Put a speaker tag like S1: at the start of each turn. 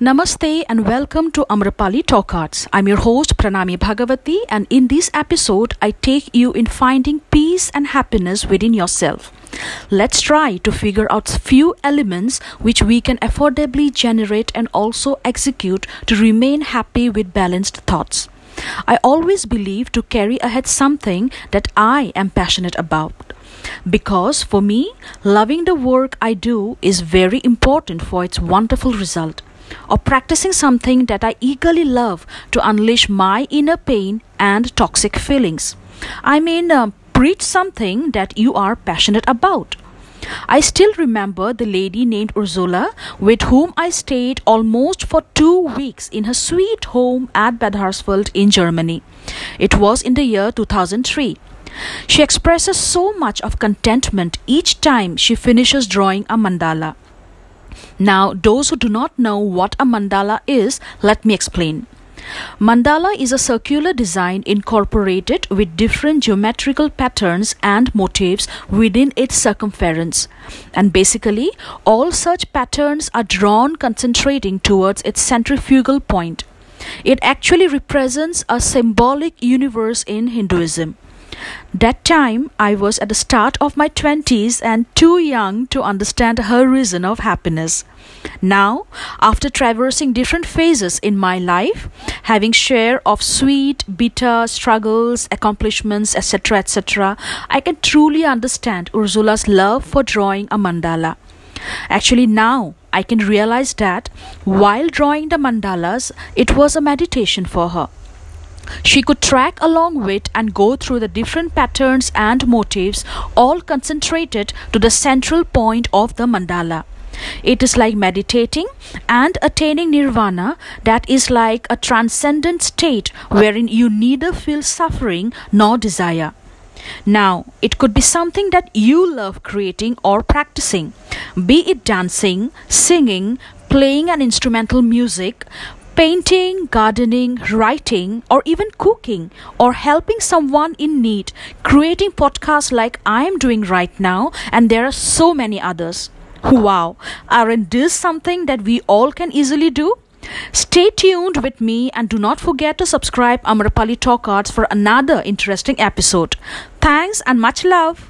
S1: Namaste and welcome to Amrapali Talk Arts. I'm your host Pranami Bhagavati and in this episode I take you in finding peace and happiness within yourself. Let's try to figure out few elements which we can affordably generate and also execute to remain happy with balanced thoughts. I always believe to carry ahead something that I am passionate about. Because for me, loving the work I do is very important for its wonderful result or practicing something that I eagerly love to unleash my inner pain and toxic feelings. I mean, uh, preach something that you are passionate about. I still remember the lady named Ursula with whom I stayed almost for two weeks in her sweet home at Bad Hersfeld in Germany. It was in the year 2003. She expresses so much of contentment each time she finishes drawing a mandala. Now, those who do not know what a mandala is, let me explain. Mandala is a circular design incorporated with different geometrical patterns and motifs within its circumference. And basically, all such patterns are drawn concentrating towards its centrifugal point. It actually represents a symbolic universe in Hinduism. That time I was at the start of my 20s and too young to understand her reason of happiness. Now, after traversing different phases in my life, having share of sweet, bitter struggles, accomplishments, etc., etc., I can truly understand Ursula's love for drawing a mandala. Actually, now I can realize that while drawing the mandalas, it was a meditation for her. She could track along with and go through the different patterns and motifs, all concentrated to the central point of the mandala. It is like meditating and attaining nirvana, that is like a transcendent state wherein you neither feel suffering nor desire. Now, it could be something that you love creating or practicing, be it dancing, singing, playing an instrumental music, painting, gardening, writing, or even cooking, or helping someone in need, creating podcasts like I am doing right now, and there are so many others. Wow, aren't this something that we all can easily do? Stay tuned with me and do not forget to subscribe Amrapali Talk Arts for another interesting episode. Thanks and much love.